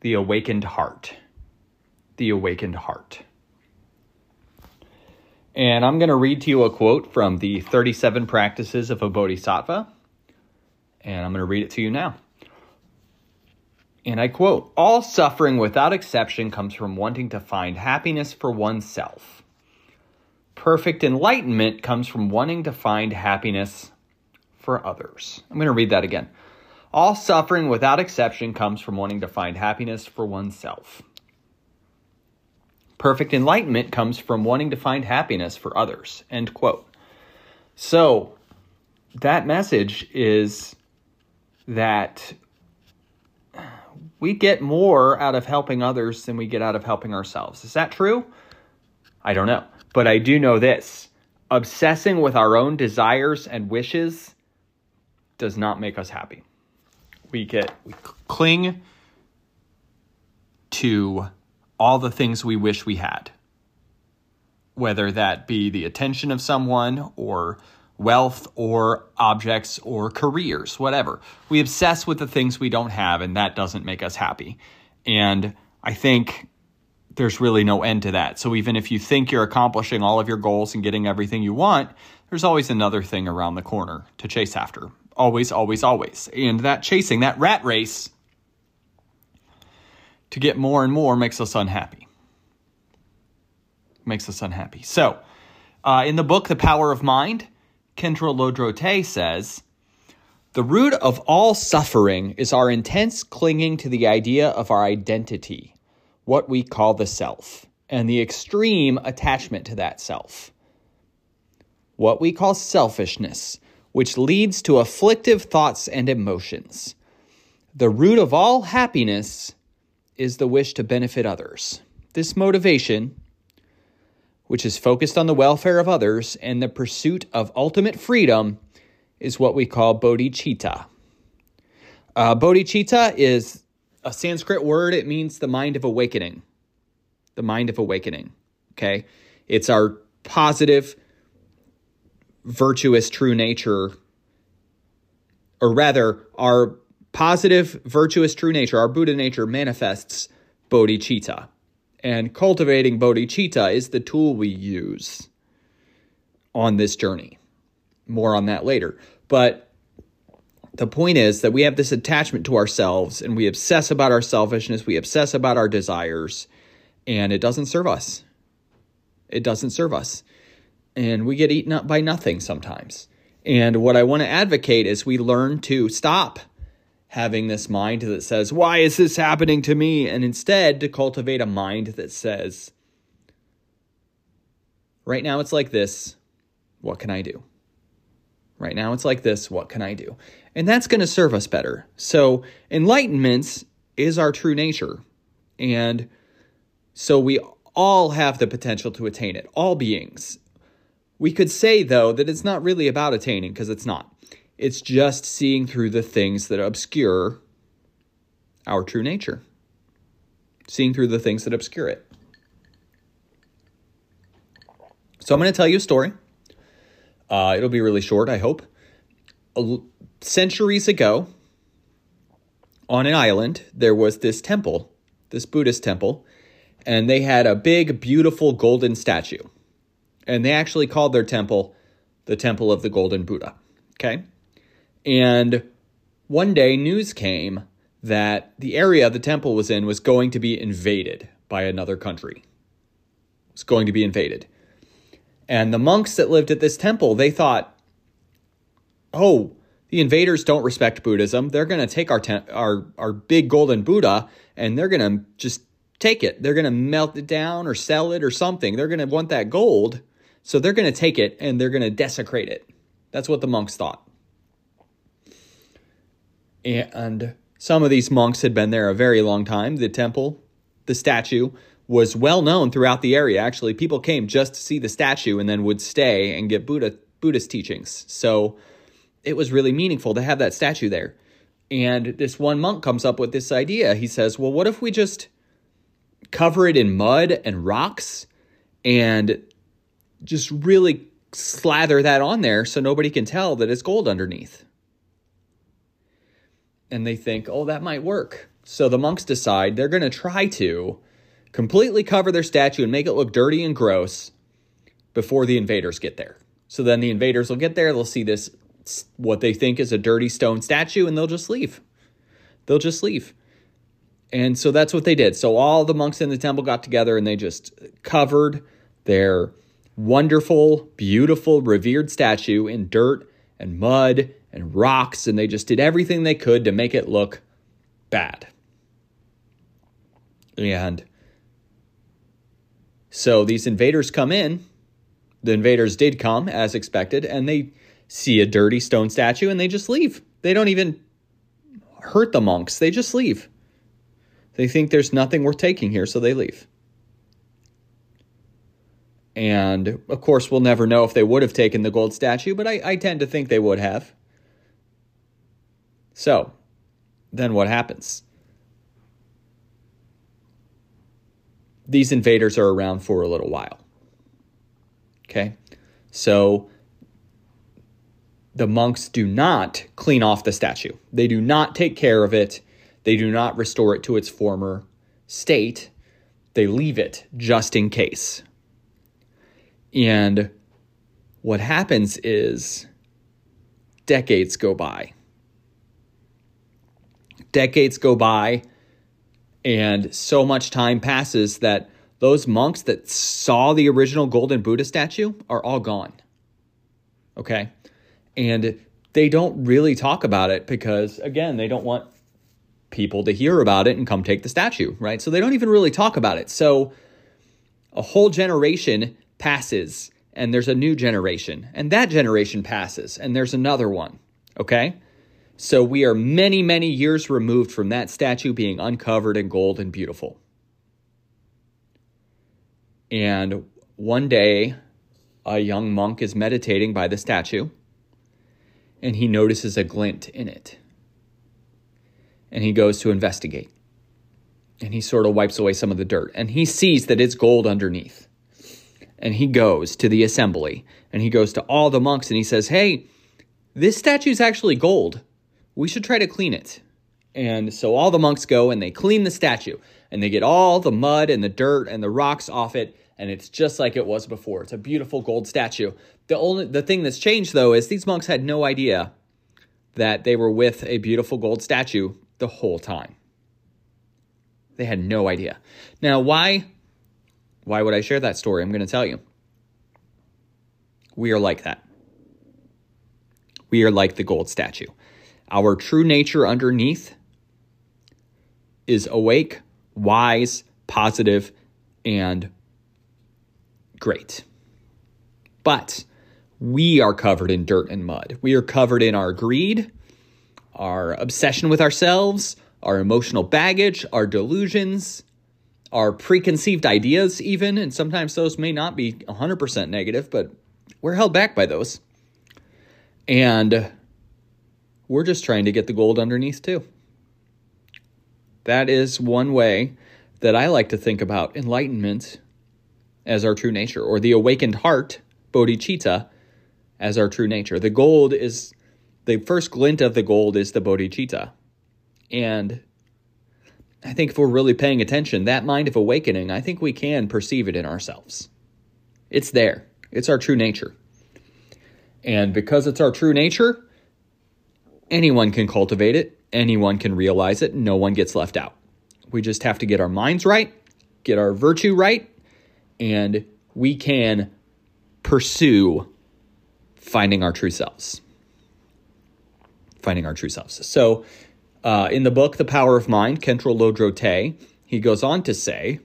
the awakened heart. The awakened heart. And I'm going to read to you a quote from the 37 Practices of a Bodhisattva. And I'm going to read it to you now. And I quote All suffering without exception comes from wanting to find happiness for oneself. Perfect enlightenment comes from wanting to find happiness for others. I'm going to read that again. All suffering without exception comes from wanting to find happiness for oneself. Perfect enlightenment comes from wanting to find happiness for others. End quote. So, that message is that we get more out of helping others than we get out of helping ourselves. Is that true? I don't know. But I do know this obsessing with our own desires and wishes does not make us happy we get we cling to all the things we wish we had. Whether that be the attention of someone or wealth or objects or careers whatever. We obsess with the things we don't have and that doesn't make us happy. And i think there's really no end to that. So even if you think you're accomplishing all of your goals and getting everything you want there's always another thing around the corner to chase after always, always, always. And that chasing, that rat race to get more and more makes us unhappy. Makes us unhappy. So, uh, in the book, The Power of Mind, Khentrul Lodrö says, the root of all suffering is our intense clinging to the idea of our identity, what we call the self, and the extreme attachment to that self. What we call selfishness which leads to afflictive thoughts and emotions. The root of all happiness is the wish to benefit others. This motivation, which is focused on the welfare of others and the pursuit of ultimate freedom, is what we call bodhicitta. Uh, bodhicitta is a Sanskrit word, it means the mind of awakening. The mind of awakening. Okay? It's our positive, virtuous true nature, or rather, our positive, virtuous true nature, our Buddha nature manifests bodhicitta. And cultivating bodhicitta is the tool we use on this journey. More on that later. But the point is that we have this attachment to ourselves and we obsess about our selfishness, we obsess about our desires, and it doesn't serve us. It doesn't serve us and we get eaten up by nothing sometimes. And what I want to advocate is we learn to stop having this mind that says, Why is this happening to me? And instead to cultivate a mind that says, Right now it's like this. What can I do? Right now it's like this. What can I do? And that's going to serve us better. So, enlightenment is our true nature. And so we all have the potential to attain it, all beings. We could say, though, that it's not really about attaining, because it's not. It's just seeing through the things that obscure our true nature, seeing through the things that obscure it. So I'm going to tell you a story. Uh, it'll be really short, I hope. centuries ago, on an island, there was this temple, this Buddhist temple, and they had a big, beautiful golden statue and they actually called their temple the Temple of the Golden Buddha. Okay? And one day news came that the area the temple was in was going to be invaded by another country. It was going to be invaded. And the monks that lived at this temple, they thought, "Oh, the invaders don't respect Buddhism. They're going to take our te- our our big golden Buddha and they're going to just take it. They're going to melt it down or sell it or something. They're going to want that gold so they're going to take it and they're going to desecrate it. That's what the monks thought. And Some of these monks had been there a very long time. The temple, the statue, was well known throughout the area. Actually, people came just to see the statue and then would stay and get Buddha, Buddhist teachings. So it was really meaningful to have that statue there. And this one monk comes up with this idea. He says, Well, what if we just cover it in mud and rocks and just really slather that on there so nobody can tell that it's gold underneath? And they think, Oh, that might work. So the monks decide they're going to try to completely cover their statue and make it look dirty and gross before the invaders get there. So then the invaders will get there, they'll see this what they think is a dirty stone statue and they'll just leave. They'll just leave. And so that's what they did. So all the monks in the temple got together and they just covered their wonderful, beautiful, revered statue in dirt and mud and rocks and they just did everything they could to make it look bad. And so these invaders come in. The invaders did come as expected and they see a dirty stone statue and they just leave. They don't even hurt the monks, they just leave. They think there's nothing worth taking here, so they leave. And of course, we'll never know if they would have taken the gold statue, but I, I tend to think they would have. So, then what happens? These invaders are around for a little while. Okay? So, the monks do not clean off the statue. They do not take care of it. They do not restore it to its former state. They leave it just in case. And what happens is decades go by. Decades go by, and so much time passes that those monks that saw the original golden Buddha statue are all gone. Okay? And they don't really talk about it because, again, they don't want people to hear about it and come take the statue, right? So they don't even really talk about it. So a whole generation passes and there's a new generation, and that generation passes and there's another one, okay? So we are many, many years removed from that statue being uncovered in gold and beautiful. And one day, a young monk is meditating by the statue and he notices a glint in it. And he goes to investigate. And he sort of wipes away some of the dirt. And he sees that it's gold underneath. And he goes to the assembly and he goes to all the monks and he says, Hey, this statue's actually gold. We should try to clean it. And so all the monks go and they clean the statue and they get all the mud and the dirt and the rocks off it and it's just like it was before. It's a beautiful gold statue. The only the thing that's changed though is these monks had no idea that they were with a beautiful gold statue the whole time. They had no idea. Now, why why would I share that story? I'm going to tell you. We are like that. We are like the gold statue. Our true nature underneath is awake, wise, positive, and great. But we are covered in dirt and mud. We are covered in our greed, our obsession with ourselves, our emotional baggage, our delusions, our preconceived ideas, even. And sometimes those may not be 100% negative, but we're held back by those. And we're just trying to get the gold underneath, too. That is one way that I like to think about enlightenment as our true nature, or the awakened heart, bodhicitta, as our true nature. The gold is the first glint of the gold is the bodhicitta. And I think if we're really paying attention, that mind of awakening, I think we can perceive it in ourselves. It's there, it's our true nature. And because it's our true nature, anyone can cultivate it, anyone can realize it, no one gets left out. We just have to get our minds right, get our virtue right, and we can pursue finding our true selves. Finding our true selves. So, uh, in the book, The Power of Mind, Khentrul Lodro Thaye, he goes on to say,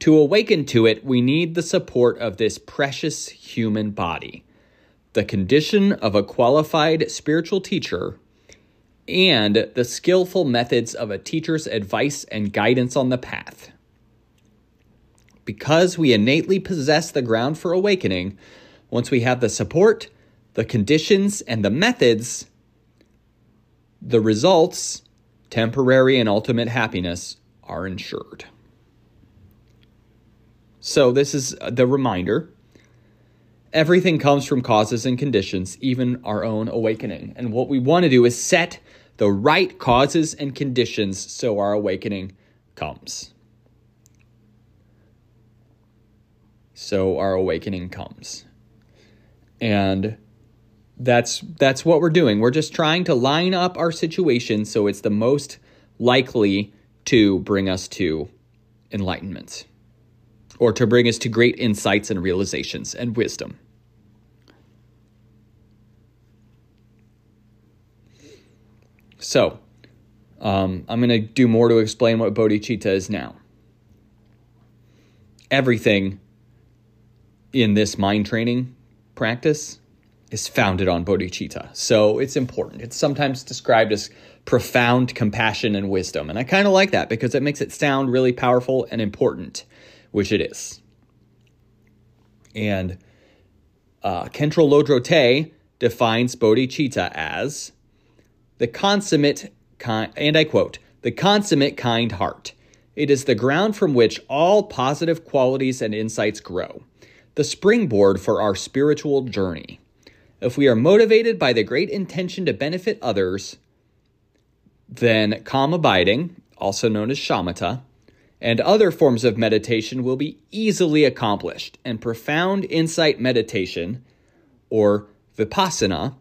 To awaken to it, we need the support of this precious human body. The condition of a qualified spiritual teacher and the skillful methods of a teacher's advice and guidance on the path. Because we innately possess the ground for awakening, once we have the support, the conditions, and the methods, the results, temporary and ultimate happiness, are ensured. So, this is the reminder. Everything comes from causes and conditions, even our own awakening. And what we want to do is set the right causes and conditions so our awakening comes. So our awakening comes. And that's that's what we're doing. We're just trying to line up our situation so it's the most likely to bring us to enlightenment or to bring us to great insights and realizations and wisdom. So, um, I'm going to do more to explain what bodhicitta is now. Everything in this mind training practice is founded on bodhicitta. So it's important. It's sometimes described as profound compassion and wisdom. And I kind of like that because it makes it sound really powerful and important, which it is. And uh, Khentrul Lodro Thaye defines bodhicitta as the consummate kind, and I quote, the consummate kind heart. It is the ground from which all positive qualities and insights grow, the springboard for our spiritual journey. If we are motivated by the great intention to benefit others, then calm abiding, also known as shamatha, and other forms of meditation will be easily accomplished, and profound insight meditation, or vipassana,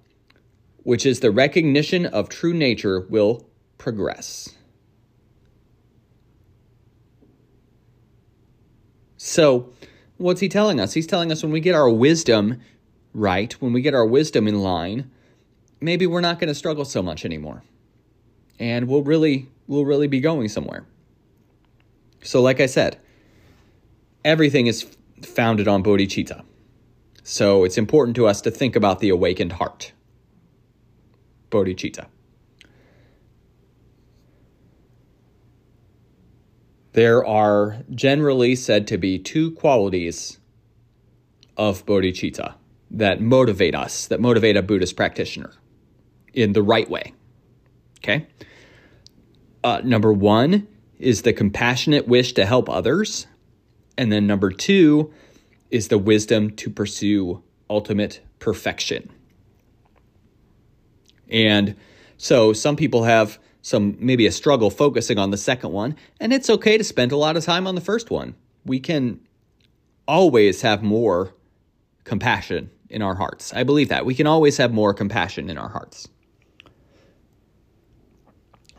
which is the recognition of true nature, will progress. So, what's he telling us? He's telling us when we get our wisdom right, when we get our wisdom in line, maybe we're not going to struggle so much anymore. And we'll really we'll really be going somewhere. So like I said, everything is founded on bodhicitta. So it's important to us to think about the awakened heart bodhicitta. There are generally said to be two qualities of bodhicitta that motivate us, that motivate a Buddhist practitioner in the right way. Okay? Uh, number one is the compassionate wish to help others. And then number two is the wisdom to pursue ultimate perfection. And so some people have some maybe a struggle focusing on the second one, and it's okay to spend a lot of time on the first one. We can always have more compassion in our hearts. I believe that. We can always have more compassion in our hearts.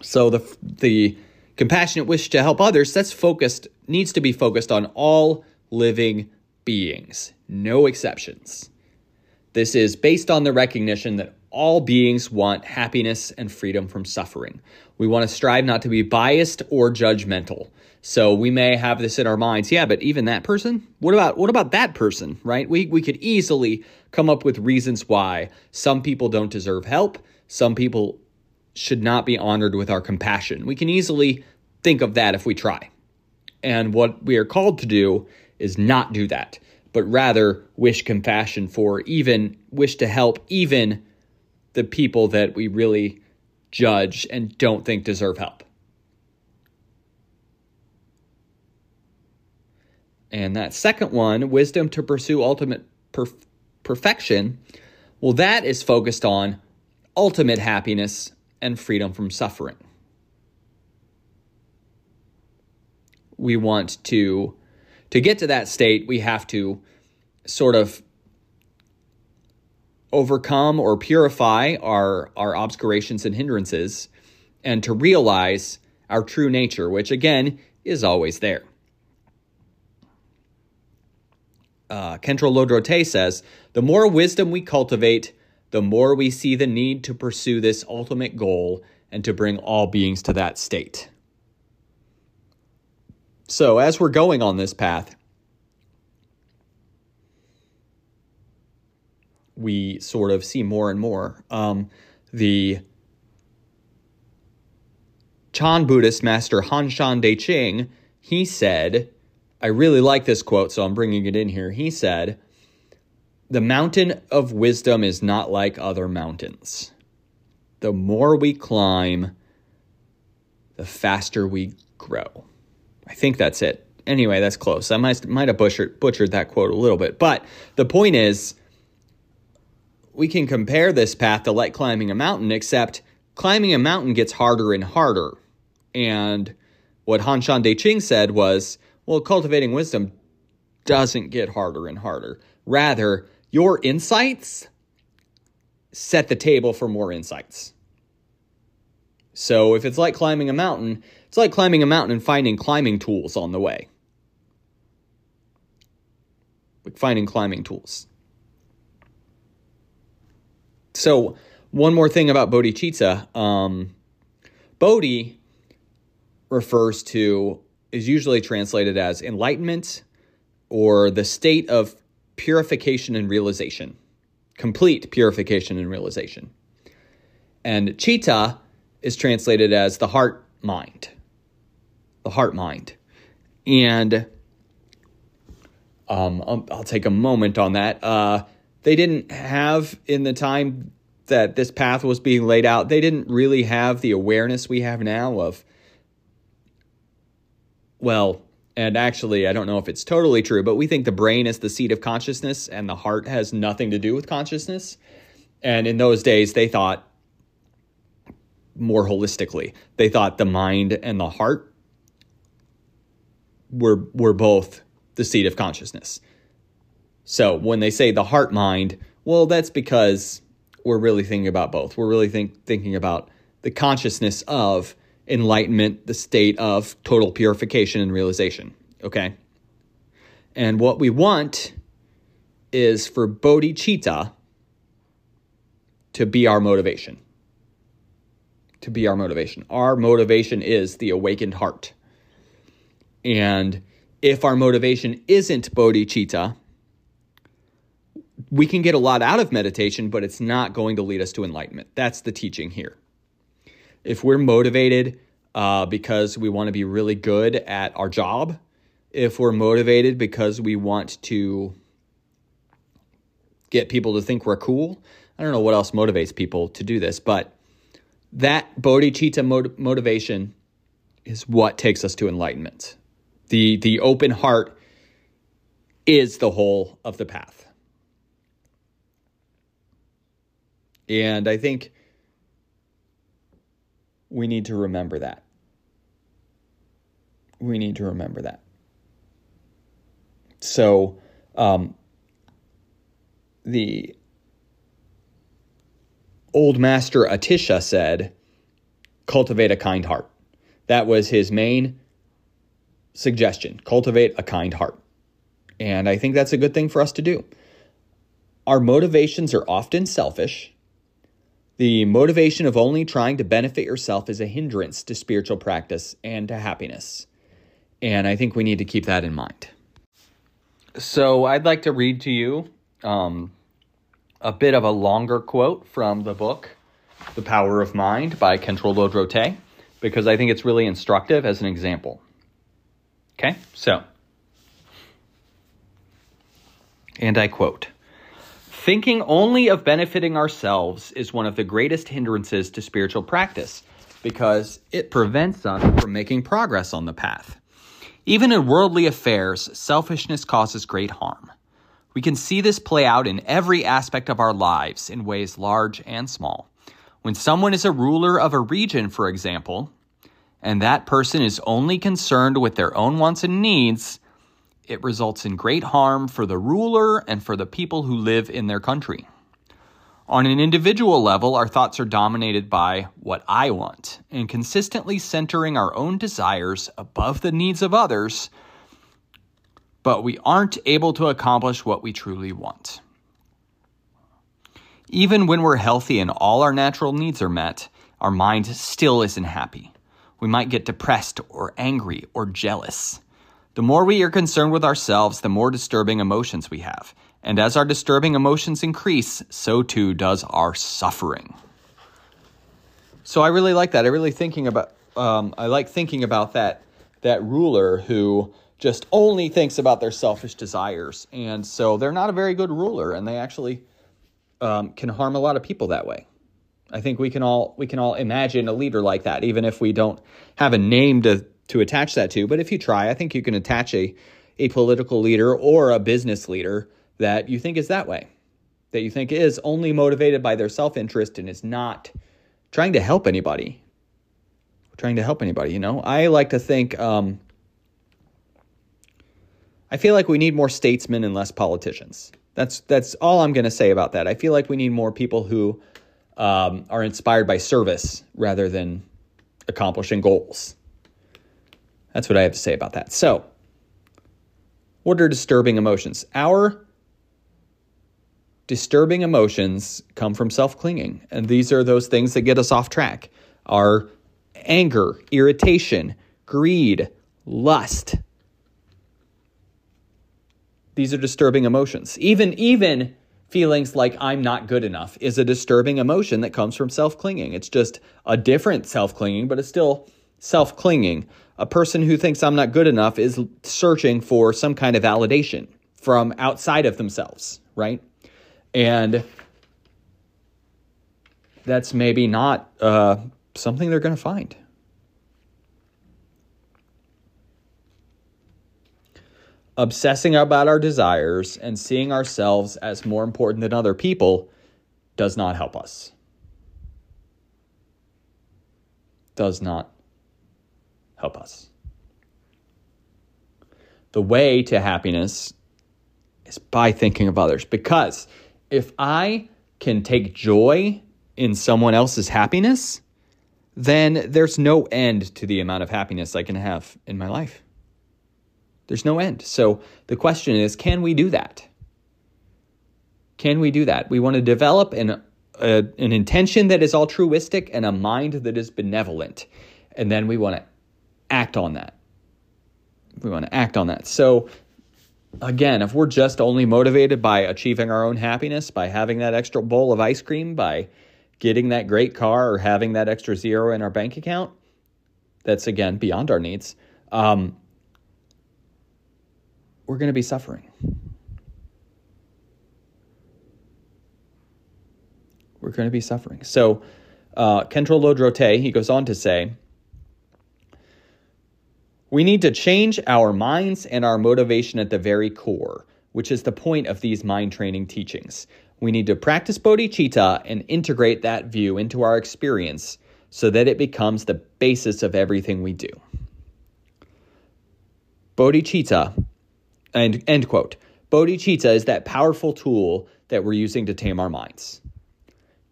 So the the compassionate wish to help others that's focused needs to be focused on all living beings, no exceptions. This is based on the recognition that all beings want happiness and freedom from suffering. We want to strive not to be biased or judgmental. So we may have this in our minds, yeah, but even that person? What about what about that person, right? We we could easily come up with reasons why some people don't deserve help, some people should not be honored with our compassion. We can easily think of that if we try. And what we are called to do is not do that, but rather wish compassion for even wish to help even the people that we really judge and don't think deserve help. And that second one, wisdom to pursue ultimate perf- perfection, well, that is focused on ultimate happiness and freedom from suffering. We want to to get to that state, we have to sort of overcome or purify our, our obscurations and hindrances and to realize our true nature, which again is always there. Uh, Khentrul Lodro Thaye says, the more wisdom we cultivate, the more we see the need to pursue this ultimate goal and to bring all beings to that state. So, as we're going on this path, we sort of see more and more. Um, the Chan Buddhist master Han Shan De Ching, he said, I really like this quote, so I'm bringing it in here. He said, The mountain of wisdom is not like other mountains. The more we climb, the faster we grow. I think that's it. Anyway, that's close. I might, might have butchered, butchered that quote a little bit. But the point is, we can compare this path to like climbing a mountain, except climbing a mountain gets harder and harder. And what Han Shan De Ching said was, well, cultivating wisdom doesn't get harder and harder. Rather, your insights set the table for more insights. So if it's like climbing a mountain, it's like climbing a mountain and finding climbing tools on the way. Like finding climbing tools. So, one more thing about bodhicitta. Um, Bodhi refers to, is usually translated as enlightenment or the state of purification and realization, complete purification and realization. And chitta is translated as the heart mind, the heart mind. And um, I'll, I'll, take a moment on that. Uh, they didn't have, in the time that this path was being laid out, they didn't really have the awareness we have now of, well, and actually, I don't know if it's totally true, but we think the brain is the seat of consciousness and the heart has nothing to do with consciousness. And in those days, they thought more holistically. They thought the mind and the heart were were both the seat of consciousness. So when they say the heart mind, well, that's because we're really thinking about both. We're really think, thinking about the consciousness of enlightenment, the state of total purification and realization. Okay? And what we want is for bodhicitta to be our motivation to be our motivation. Our motivation is the awakened heart. And if our motivation isn't bodhicitta, we can get a lot out of meditation, but it's not going to lead us to enlightenment. That's the teaching here. If we're motivated uh, because we want to be really good at our job, if we're motivated because we want to get people to think we're cool, I don't know what else motivates people to do this, but that bodhicitta mot- motivation is what takes us to enlightenment. The, the open heart is the whole of the path. And I think we need to remember that. We need to remember that. So, um, the old master Atisha said, cultivate a kind heart. That was his main suggestion cultivate a kind heart. And I think that's a good thing for us to do. Our motivations are often selfish. The motivation of only trying to benefit yourself is a hindrance to spiritual practice and to happiness. And I think we need to keep that in mind. So I'd like to read to you um, a bit of a longer quote from the book, The Power of Mind by Khentrul Lodro Thaye, because I think it's really instructive as an example. Okay, so, and I quote Thinking only of benefiting ourselves is one of the greatest hindrances to spiritual practice because it prevents us from making progress on the path. Even in worldly affairs, selfishness causes great harm. We can see this play out in every aspect of our lives in ways large and small. When someone is a ruler of a region, for example, and that person is only concerned with their own wants and needs, it results in great harm for the ruler and for the people who live in their country. On an individual level, our thoughts are dominated by what I want, and consistently centering our own desires above the needs of others but we aren't able to accomplish what we truly want. Even when we're healthy and all our natural needs are met, our mind still isn't happy. We might get depressed or angry or jealous. The more we are concerned with ourselves, the more disturbing emotions we have. And as our disturbing emotions increase, so too does our suffering. So I really like that. I really thinking about um, I like thinking about that that ruler who just only thinks about their selfish desires, and so they're not a very good ruler, and they actually um, can harm a lot of people that way. I think we can all we can all imagine a leader like that, even if we don't have a name to to attach that to. But if you try, I think you can attach a a political leader or a business leader that you think is that way, that you think is only motivated by their self interest and is not trying to help anybody. Trying to help anybody, you know? I like to think, um, I feel like we need more statesmen and less politicians. That's that's all I'm going to say about that. I feel like we need more people who um, are inspired by service rather than accomplishing goals. That's what I have to say about that. So, what are disturbing emotions? Our disturbing emotions come from self clinging, and these are those things that get us off track. Our anger, irritation, greed, lust. These are disturbing emotions. Even even feelings like I'm not good enough is a disturbing emotion that comes from self clinging. It's just a different self clinging, but it's still self clinging. A person who thinks I'm not good enough is searching for some kind of validation from outside of themselves, right? And that's maybe not uh, something they're going to find. Obsessing about our desires and seeing ourselves as more important than other people does not help us. Does not help us. The way to happiness is by thinking of others. Because if I can take joy in someone else's happiness, then there's no end to the amount of happiness I can have in my life. There's no end. So the question is can we do that? Can we do that? We want to develop an, a, an intention that is altruistic and a mind that is benevolent. And then we want to act on that. We want to act on that. So, again, if we're just only motivated by achieving our own happiness, by having that extra bowl of ice cream, by getting that great car, or having that extra zero in our bank account, that's again beyond our needs. Um, we're going to be suffering. We're going to be suffering. So, uh, Khentrul Lodrö he goes on to say, we need to change our minds and our motivation at the very core, which is the point of these mind training teachings. We need to practice bodhicitta and integrate that view into our experience so that it becomes the basis of everything we do. Bodhicitta, and end quote. Bodhicitta is that powerful tool that we're using to tame our minds.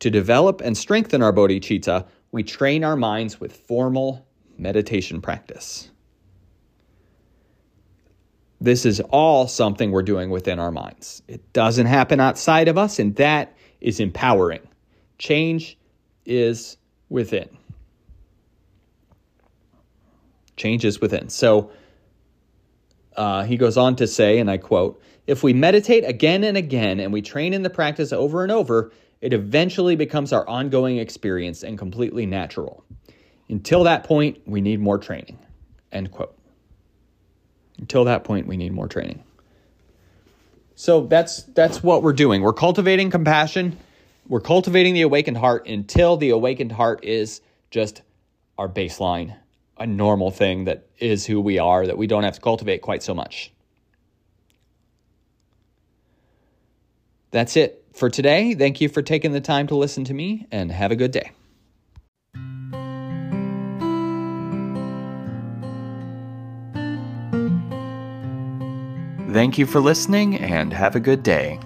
To develop and strengthen our bodhicitta, we train our minds with formal meditation practice. This is all something we're doing within our minds. It doesn't happen outside of us, and that is empowering. Change is within. Change is within. So uh, he goes on to say, and I quote, if we meditate again and again and we train in the practice over and over, it eventually becomes our ongoing experience and completely natural. Until that point, we need more training. End quote. Until that point, we need more training. So that's that's what we're doing. We're cultivating compassion. We're cultivating the awakened heart until the awakened heart is just our baseline, a normal thing that is who we are, that we don't have to cultivate quite so much. That's it for today. Thank you for taking the time to listen to me, and have a good day. Thank you for listening and have a good day.